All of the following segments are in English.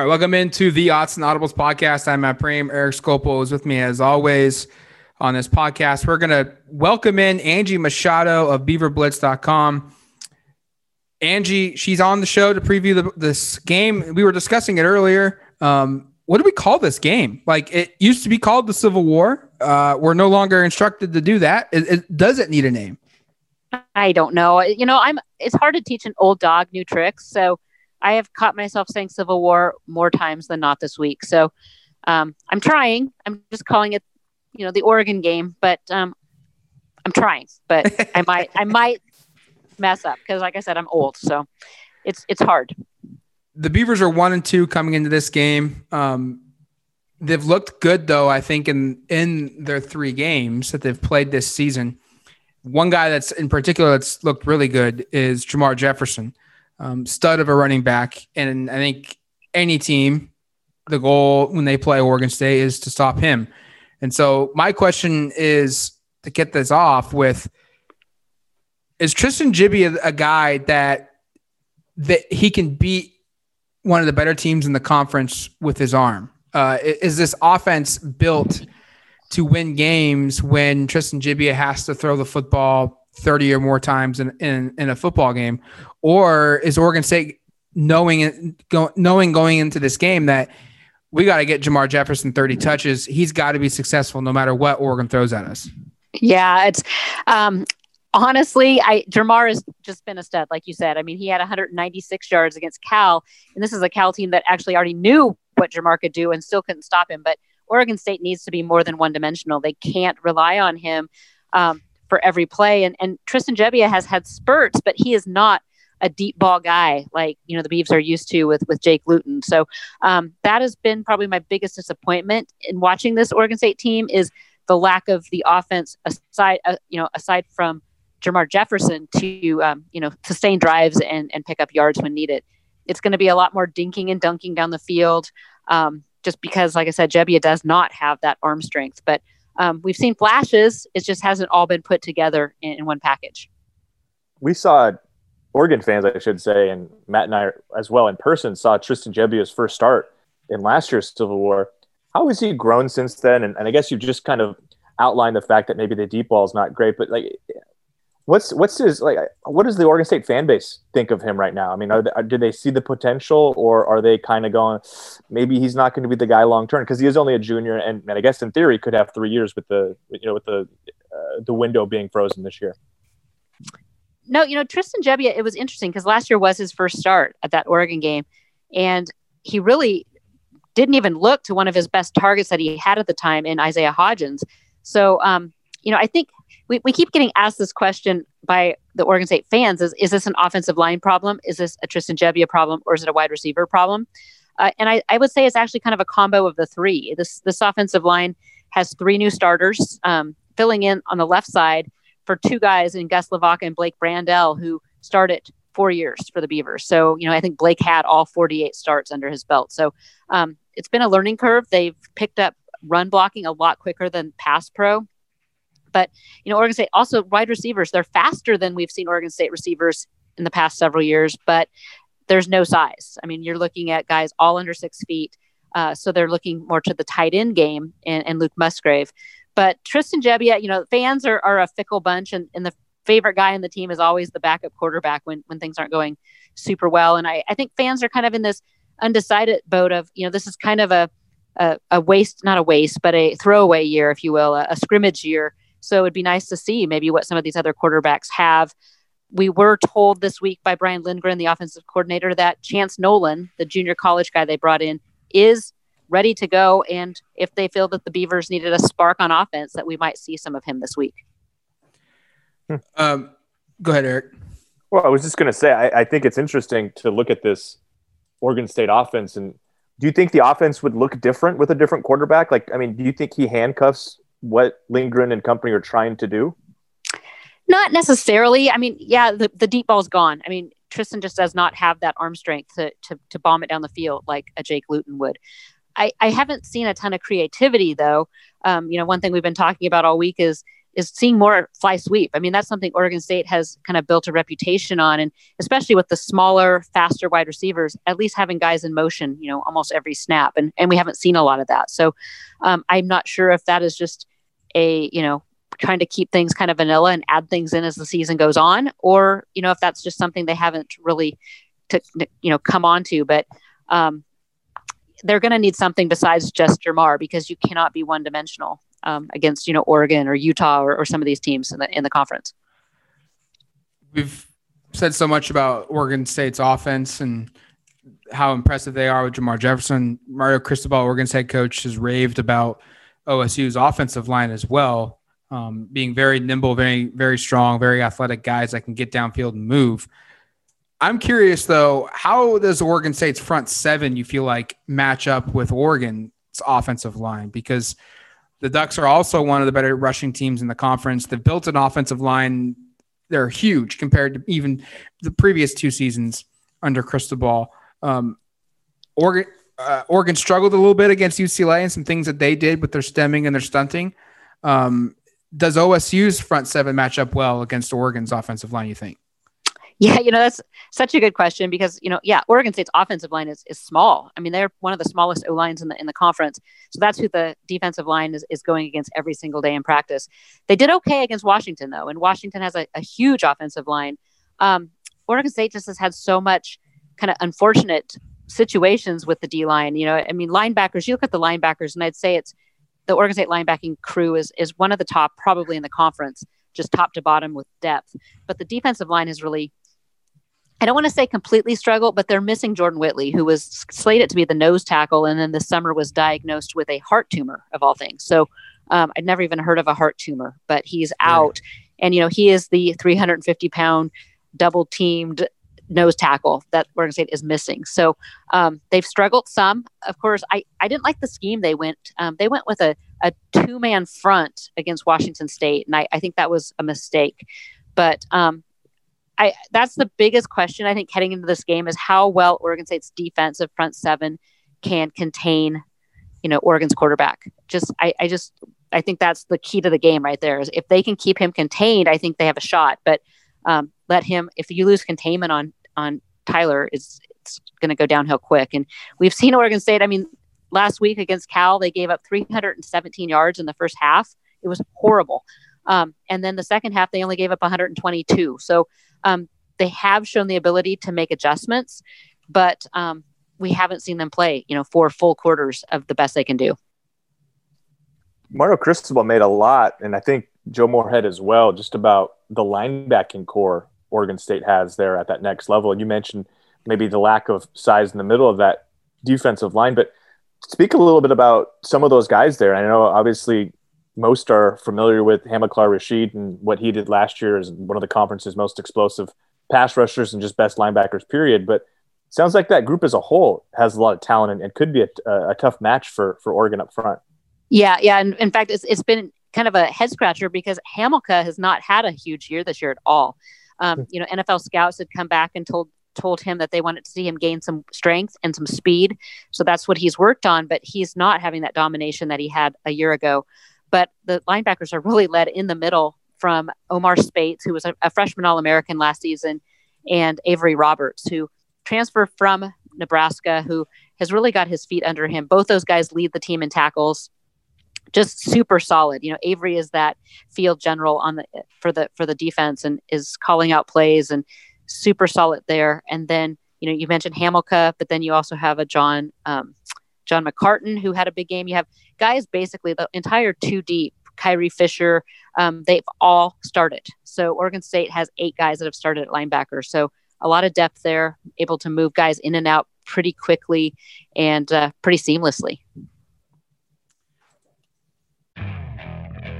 All right, welcome into the Odds and Audibles podcast. I'm Matt Prehm. Eric Skopil is with me as always on this podcast. We're going to welcome in Angie Machado of beaverblitz.com. Angie, she's on the show to preview the, this game. We were discussing it earlier. Um, what do we call this game? Like it used to be called the Civil War. Uh, we're no longer instructed to do that. It, it, does it need a name? I don't know. You know, I'm. It's hard to teach an old dog new tricks. So I have caught myself saying Civil War more times than not this week. So um, I'm trying. I'm just calling it, you know, the Oregon game. But um, I'm trying. But I might. I might mess up because, like I said, I'm old. So it's it's hard the Beavers are one and two coming into this game. Um, they've looked good though. I think in in their three games that they've played this season. One guy that's in particular that's looked really good is Jermar Jefferson, um, stud of a running back, and I think any team, the goal when they play Oregon State is to stop him. And so my question is to get this off with: Is Tristan Gebbia a, a guy that that he can beat one of the better teams in the conference with his arm. Uh, is this offense built to win games when Tristan Gebbia has to throw the football 30 or more times in, in, in a football game? Or is Oregon State knowing, go, knowing going into this game that we got to get Jamar Jefferson 30 touches? He's got to be successful no matter what Oregon throws at us. Yeah, it's um, honestly, I Jermar has just been a stud, like you said. I mean, he had 196 yards against Cal, and this is a Cal team that actually already knew what Jamar could do and still couldn't stop him. But Oregon State needs to be more than one dimensional. They can't rely on him um, for every play. And, and Tristan Gebbia has had spurts, but he is not a deep ball guy like you know the Beavs are used to with with Jake Luton. So um, that has been probably my biggest disappointment in watching this Oregon State team is the lack of the offense aside uh, you know aside from Jermar Jefferson to um, you know sustain drives and and pick up yards when needed. It's going to be a lot more dinking and dunking down the field, um, just because, like I said, Gebbia does not have that arm strength. But um, we've seen flashes; it just hasn't all been put together in, in, one package. We saw Oregon fans, I should say, and Matt and I as well in person saw Tristan Gebbia's first start in last year's Civil War. How has he grown since then? And, and I guess you've just kind of outlined the fact that maybe the deep ball is not great, but like What's what's his like? What does the Oregon State fan base think of him right now? I mean, are they, do they see the potential, or are they kind of going, maybe he's not going to be the guy long term because he is only a junior, and, and I guess in theory could have three years with the you know with the uh, the window being frozen this year. No, you know Tristan Gebbia. It was interesting because last year was his first start at that Oregon game, and he really didn't even look to one of his best targets that he had at the time in Isaiah Hodgins. So, um, you know, I think we, we keep getting asked this question by the Oregon State fans is, is this an offensive line problem? Is this a Tristan Gebbia problem or is it a wide receiver problem? Uh, and I, I would say it's actually kind of a combo of the three. This, this offensive line has three new starters um, filling in on the left side for two guys in Gus Lavaka and Blake Brandel, who started four years for the Beavers. So, you know, I think Blake had all 48 starts under his belt. So um, it's been a learning curve. They've picked up run blocking a lot quicker than pass pro. But you know, Oregon State also wide receivers. They're faster than we've seen Oregon State receivers in the past several years, but there's no size. I mean, you're looking at guys all under six feet. Uh, so they're looking more to the tight end game and, and Luke Musgrave. But Tristan Gebbia, you know, fans are, are a fickle bunch, and, and the favorite guy in the team is always the backup quarterback when, when things aren't going super well. And I, I think fans are kind of in this undecided boat of, you know, this is kind of a, a, a waste, not a waste, but a throwaway year, if you will, a, a scrimmage year so it'd be nice to see maybe what some of these other quarterbacks have. We were told this week by Brian Lindgren, the offensive coordinator, that Chance Nolan, the junior college guy they brought in, is ready to go. And if they feel that the Beavers needed a spark on offense, that we might see some of him this week. Hmm. Um, go ahead, Eric. Well, I was just going to say, I, I, think it's interesting to look at this Oregon State offense. And do you think the offense would look different with a different quarterback? Like, I mean, do you think he handcuffs what Lindgren and company are trying to do? Not necessarily. I mean, yeah, the, the deep ball's gone. I mean, Tristan just does not have that arm strength to, to, to bomb it down the field like a Jake Luton would. I, I haven't seen a ton of creativity though. Um, you know, one thing we've been talking about all week is is seeing more fly sweep. I mean, that's something Oregon State has kind of built a reputation on, and especially with the smaller, faster wide receivers, at least having guys in motion, you know, almost every snap, and and we haven't seen a lot of that. So, um, I'm not sure if that is just a you know trying to keep things kind of vanilla and add things in as the season goes on, or you know if that's just something they haven't really to you know come on to. But um, they're going to need something besides just Jamar because you cannot be one dimensional um, against you know Oregon or Utah or, or some of these teams in the in the conference. We've said so much about Oregon State's offense and how impressive they are with Jamar Jefferson. Mario Cristobal, Oregon's head coach, has raved about OSU's offensive line as well, um, being very nimble, very very strong, very athletic guys that can get downfield and move. I'm curious though, how does Oregon State's front seven you feel like match up with Oregon's offensive line? Because the Ducks are also one of the better rushing teams in the conference. They've built an offensive line. They're huge compared to even the previous two seasons under Cristobal. Um, Oregon, uh, Oregon struggled a little bit against UCLA and some things that they did with their stemming and their stunting. Um, does OSU's front seven match up well against Oregon's offensive line? You think? Yeah, you know, that's such a good question because, you know, yeah, Oregon State's offensive line is, is small. I mean, they're one of the smallest O lines in the in the conference. So that's who the defensive line is, is going against every single day in practice. They did okay against Washington, though, and Washington has a, a huge offensive line. Um, Oregon State just has had so much kind of unfortunate situations with the D line. You know, I mean, linebackers, you look at the linebackers, and I'd say it's the Oregon State linebacking crew is is one of the top probably in the conference, just top to bottom with depth. But the defensive line has really I don't want to say completely struggle, but they're missing Jordan Whitley, who was slated to be the nose tackle, and then this summer was diagnosed with a heart tumor of all things. So um, I'd never even heard of a heart tumor, but he's out, and you know he is the 350 pound double teamed nose tackle that Oregon State is missing. So um, they've struggled some. Of course, I, I didn't like the scheme they went. Um, they went with a, a two man front against Washington State, and I, I think that was a mistake. But um, I that's the biggest question I think heading into this game is how well Oregon State's defensive front seven can contain, you know, Oregon's quarterback. Just I, I just I think that's the key to the game right there. Is if they can keep him contained, I think they have a shot. But um, let him if you lose containment on on Tyler, is it's going to go downhill quick. And we've seen Oregon State. I mean, last week against Cal, they gave up 317 yards in the first half. It was horrible. Um, and then the second half, they only gave up 122. So um, they have shown the ability to make adjustments, but um, we haven't seen them play, you know, four full quarters of the best they can do. Mario Cristobal made a lot, and I think Joe Moorhead as well, just about the linebacking core Oregon State has there at that next level. And you mentioned maybe the lack of size in the middle of that defensive line, but speak a little bit about some of those guys there. I know obviously most are familiar with Hamilcar Rashed and what he did last year as one of the conference's most explosive pass rushers and just best linebackers, period. But sounds like that group as a whole has a lot of talent and, and could be a, a, tough match for, for Oregon up front. Yeah, yeah. And in fact, it's, it's been kind of a head scratcher because Hamilcar has not had a huge year this year at all. Um, hmm. you know, NFL scouts had come back and told told him that they wanted to see him gain some strength and some speed. So that's what he's worked on, but he's not having that domination that he had a year ago. But the linebackers are really led in the middle from Omar Speights, who was a, a freshman All American last season, and Avery Roberts, who transferred from Nebraska, who has really got his feet under him. Both those guys lead the team in tackles. Just super solid. You know, Avery is that field general on the for the for the defense and is calling out plays and super solid there. And then you know you mentioned Hamilcar, but then you also have a John um, John McCartan who had a big game. You have guys basically the entire two deep. Kyrie Fisher, um, they've all started. So Oregon State has eight guys that have started at linebacker. So a lot of depth there, able to move guys in and out pretty quickly and uh, pretty seamlessly.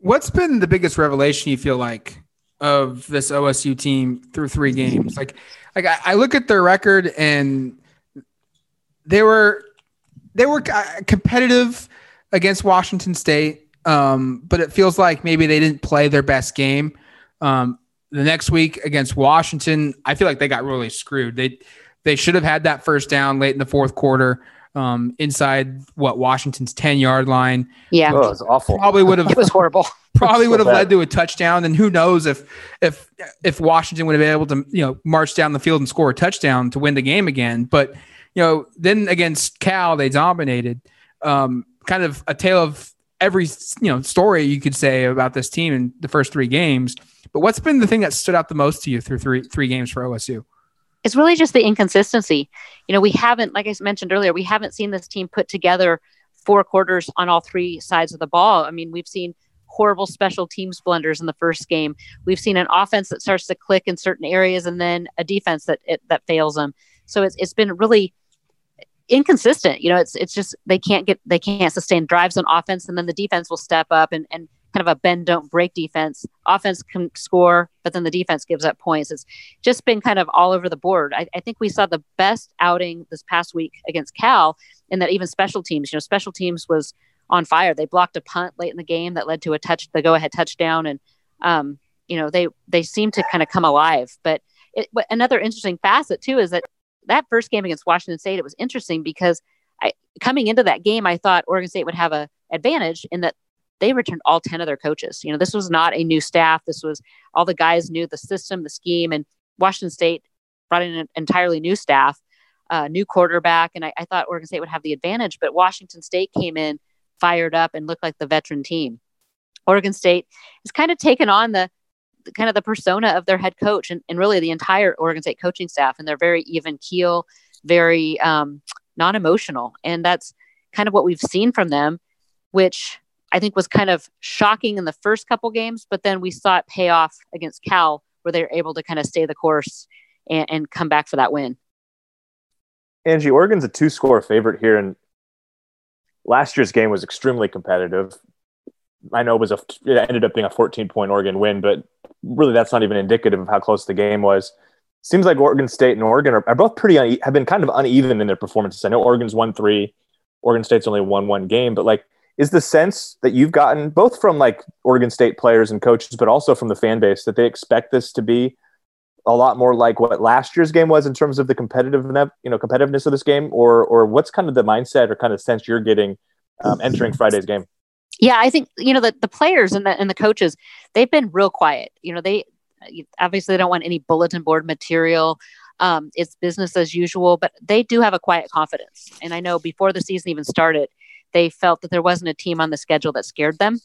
What's been the biggest revelation you feel like of this OSU team through three games? Like, like I, look at their record and they were they were uh, competitive against Washington State, um, but it feels like maybe they didn't play their best game. Um, the next week against Washington, I feel like they got really screwed. They they should have had that first down late in the fourth quarter um, inside what Washington's 10 yard line. Yeah. Oh, it's awful. Probably would have It was horrible. probably so would have bad. led to a touchdown. And who knows if if if Washington would have been able to, you know, march down the field and score a touchdown to win the game again. But, you know, then against Cal, they dominated. Um, kind of a tale of every you know story you could say about this team in the first three games. But what's been the thing that stood out the most to you through three three games for OSU? It's really just the inconsistency. You know, we haven't, like I mentioned earlier, we haven't seen this team put together four quarters on all three sides of the ball. I mean, we've seen horrible special teams blunders in the first game. We've seen an offense that starts to click in certain areas, and then a defense that it, that fails them. So it's it's been really inconsistent. You know, it's it's just they can't get they can't sustain drives on offense, and then the defense will step up and and kind of a bend don't break defense. Offense can score, but then the defense gives up points. It's just been kind of all over the board. I, I think we saw the best outing this past week against Cal, in that even special teams. You know, special teams was on fire. They blocked a punt late in the game that led to a touch, the go ahead touchdown, and um, you know they they seem to kind of come alive. But it, another interesting facet too is that that first game against Washington State, it was interesting because I coming into that game, I thought Oregon State would have a advantage in that they returned all 10 of their coaches. You know, this was not a new staff. This was all the guys knew the system, the scheme, and Washington State brought in an entirely new staff, uh, new quarterback. And I, I thought Oregon State would have the advantage, but Washington State came in fired up and looked like the veteran team. Oregon State has kind of taken on the, the kind of the persona of their head coach and, and really the entire Oregon State coaching staff. And they're very even keel, very um, non emotional. And that's kind of what we've seen from them, which I think was kind of shocking in the first couple games, but then we saw it pay off against Cal, where they were able to kind of stay the course and, and come back for that win. Angie, Oregon's a two score favorite here, and last year's game was extremely competitive. I know it was a it ended up being a 14 point Oregon win, but really that's not even indicative of how close the game was. Seems like Oregon State and Oregon are, are both pretty une- have been kind of uneven in their performances. I know Oregon's won three, Oregon State's only won one game, but like, is the sense that you've gotten both from like Oregon State players and coaches, but also from the fan base that they expect this to be a lot more like what last year's game was in terms of the competitive, you know, competitiveness of this game, or or what's kind of the mindset or kind of sense you're getting um, entering Friday's game? Yeah, I think you know the the players and the and the coaches they've been real quiet. You know, they obviously they don't want any bulletin board material. Um, it's business as usual, but they do have a quiet confidence. And I know before the season even started, they felt that there wasn't a team on the schedule that scared them.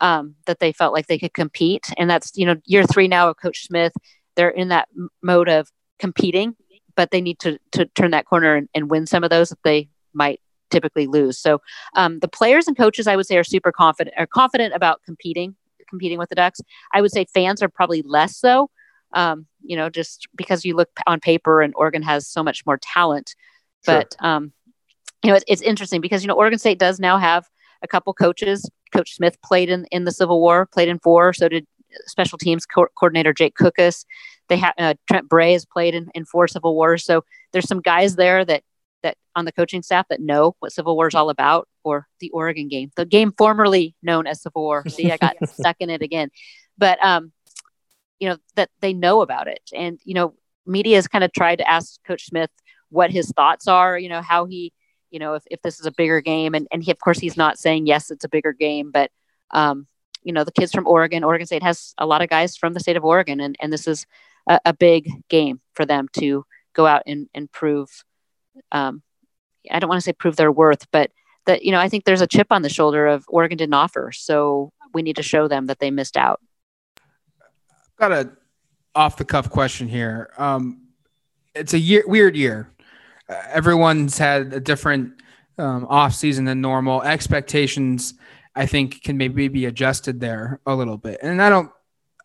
Um, that they felt like they could compete, and that's you know year three now of Coach Smith. They're in that m- mode of competing, but they need to to turn that corner and, and win some of those that they might typically lose. So um, the players and coaches, I would say, are super confident, are confident about competing, competing with the Ducks. I would say fans are probably less so. Um, you know, just because you look on paper and Oregon has so much more talent, Sure. but um, you know, it's, it's interesting because you know Oregon State does now have a couple coaches. Coach Smith played in in the Civil War, played in four. So did special teams co- coordinator Jake Cookus. They have uh, Trent Bray has played in, in four Civil Wars. So there's some guys there that that on the coaching staff that know what Civil War is all about, or the Oregon game, the game formerly known as Civil War. See, I got stuck in it again, but um, you know that they know about it, and you know media has kind of tried to ask Coach Smith what his thoughts are, you know, how he, you know, if, if this is a bigger game. And, and he, of course, he's not saying, yes, it's a bigger game, but, um, you know, the kids from Oregon, Oregon State has a lot of guys from the state of Oregon, and, and this is a, a big game for them to go out and, and prove, um, I don't want to say prove their worth, but that, you know, I think there's a chip on the shoulder of Oregon didn't offer. So we need to show them that they missed out. Got a off the cuff question here. Um, it's a year, weird year. Everyone's had a different um, off season than normal. Expectations, I think, can maybe be adjusted there a little bit. And I don't.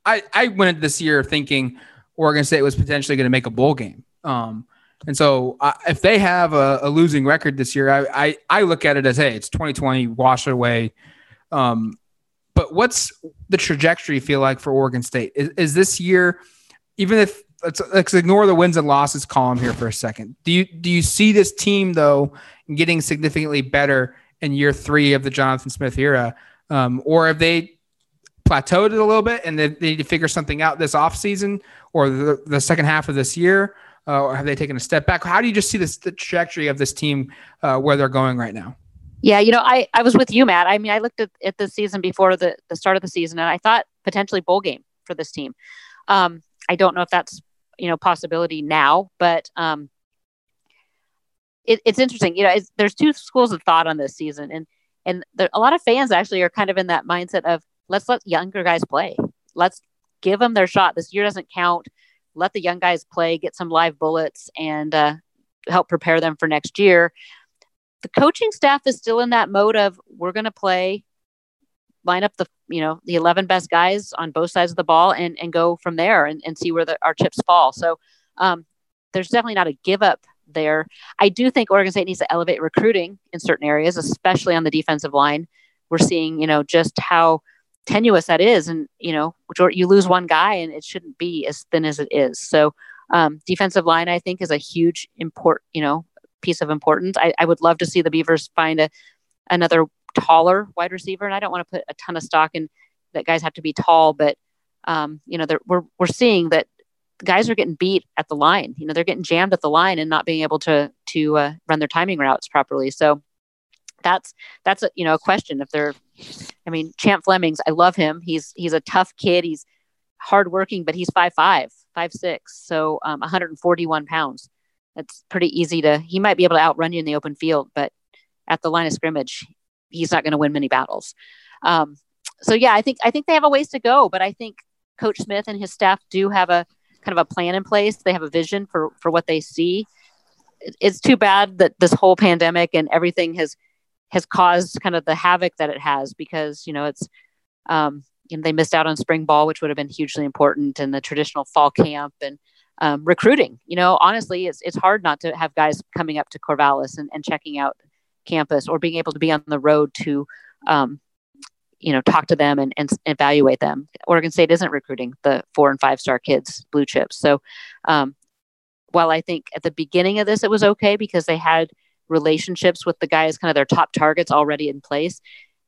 I I went into this year thinking Oregon State was potentially going to make a bowl game. Um, and so uh, if they have a, a, losing record this year, I, I, I look at it as hey, it's 2020, wash away. Um, but what's the trajectory feel like for Oregon State? Is, is this year, even if let's, let's ignore the wins and losses column here for a second. Do you do you see this team though getting significantly better in year three of the Jonathan Smith era, um, or have they plateaued it a little bit and they, they need to figure something out this offseason or the, the second half of this year? Uh, or have they taken a step back? How do you just see this, the trajectory of this team uh, where they're going right now? Yeah, you know, I, I was with you, Matt. I mean, I looked at, at the season before the, the start of the season, and I thought potentially bowl game for this team. Um, I don't know if that's you know possibility now, but um, it, it's interesting. You know, there's two schools of thought on this season, and and there, a lot of fans actually are kind of in that mindset of let's let younger guys play. Let's give them their shot. This year doesn't count. Let the young guys play, get some live bullets, and uh, help prepare them for next year the coaching staff is still in that mode of we're going to play line up the you know the 11 best guys on both sides of the ball and and go from there and, and see where the, our chips fall. So um, there's definitely not a give up there. I do think oregon state needs to elevate recruiting in certain areas especially on the defensive line. We're seeing you know just how tenuous that is and you know you lose one guy and it shouldn't be as thin as it is. So um, defensive line i think is a huge import you know piece of importance. I, I would love to see the Beavers find a another taller wide receiver, and I don't want to put a ton of stock in that guys have to be tall, but um, you know, we're we're seeing that guys are getting beat at the line. You know, they're getting jammed at the line and not being able to to uh, run their timing routes properly. So that's that's a you know a question if they're. I mean, Champ Flemings, I love him. He's he's a tough kid. He's hardworking, but he's five five, five six, so um, 141 pounds That's pretty easy to he might be able to outrun you in the open field but at the line of scrimmage he's not going to win many battles. Um, so yeah i think i think they have a ways to go but i think coach smith and his staff do have a kind of a plan in place. They have a vision for for what they see. It's too bad that this whole pandemic and everything has has caused kind of the havoc that it has because you know it's um, you know they missed out on spring ball which would have been hugely important and the traditional fall camp and um, recruiting. You know, honestly, it's it's hard not to have guys coming up to Corvallis and, and checking out campus or being able to be on the road to, um, you know, talk to them and, and evaluate them. Oregon State isn't recruiting the four and five star kids, blue chips. So, um, while I think at the beginning of this it was okay because they had relationships with the guys, kind of their top targets already in place.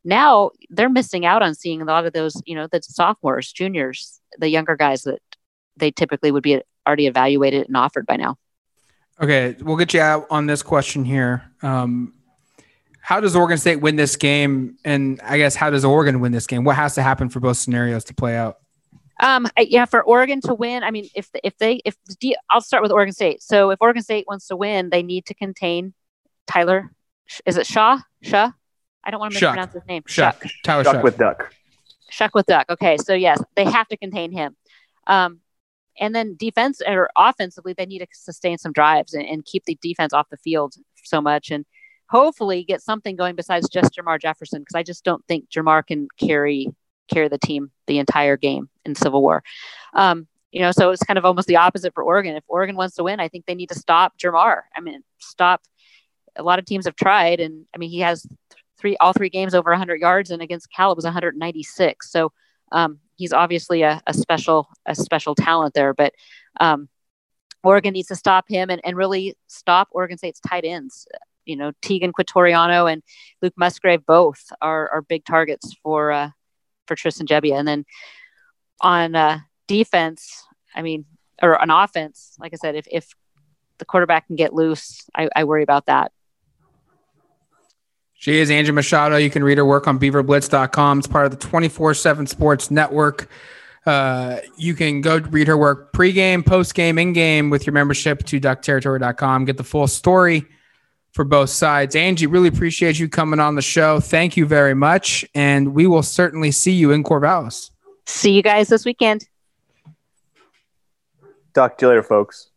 Now they're missing out on seeing a lot of those, you know, the sophomores, juniors, the younger guys that they typically would be already evaluated and offered by now. Okay, we'll get you out on this question here. Um, how does Oregon State win this game? And I guess how does Oregon win this game? What has to happen for both scenarios to play out? Um, yeah, for Oregon to win, I mean, if if they if I'll start with Oregon State. So if Oregon State wants to win, they need to contain Tyler. Is it Shaw? Shaw? I don't want to mispronounce his name. Shough. Shough. Tyler Shough, Shough with Duck. Shough with Duck. Okay, so yes, they have to contain him. Um, and then defense or offensively, they need to sustain some drives and, and keep the defense off the field so much and hopefully get something going besides just Jermar Jefferson because I just don't think Jermar can carry carry the team the entire game in Civil War. Um, you know, so it's kind of almost the opposite for Oregon. If Oregon wants to win, I think they need to stop Jermar. I mean, stop. A lot of teams have tried, and I mean, he has three all three games over 100 yards, and against Cal it was 196. So um, he's obviously a, a, special a special talent there. But um, Oregon needs to stop him and, and really stop Oregon State's tight ends. You know, Teagan Quitoriano and Luke Musgrave both are, are big targets for uh, for Tristan Gebbia. And then on uh, defense, I mean, or an offense, like I said, if if the quarterback can get loose, I, I worry about that. She is Angie Machado. You can read her work on beaverblitz.com. It's part of the 24 7 Sports Network. Uh, you can go read her work pregame, postgame, in game with your membership to duckterritory.com. Get the full story for both sides. Angie, really appreciate you coming on the show. Thank you very much. And we will certainly see you in Corvallis. See you guys this weekend. Talk to you later, folks.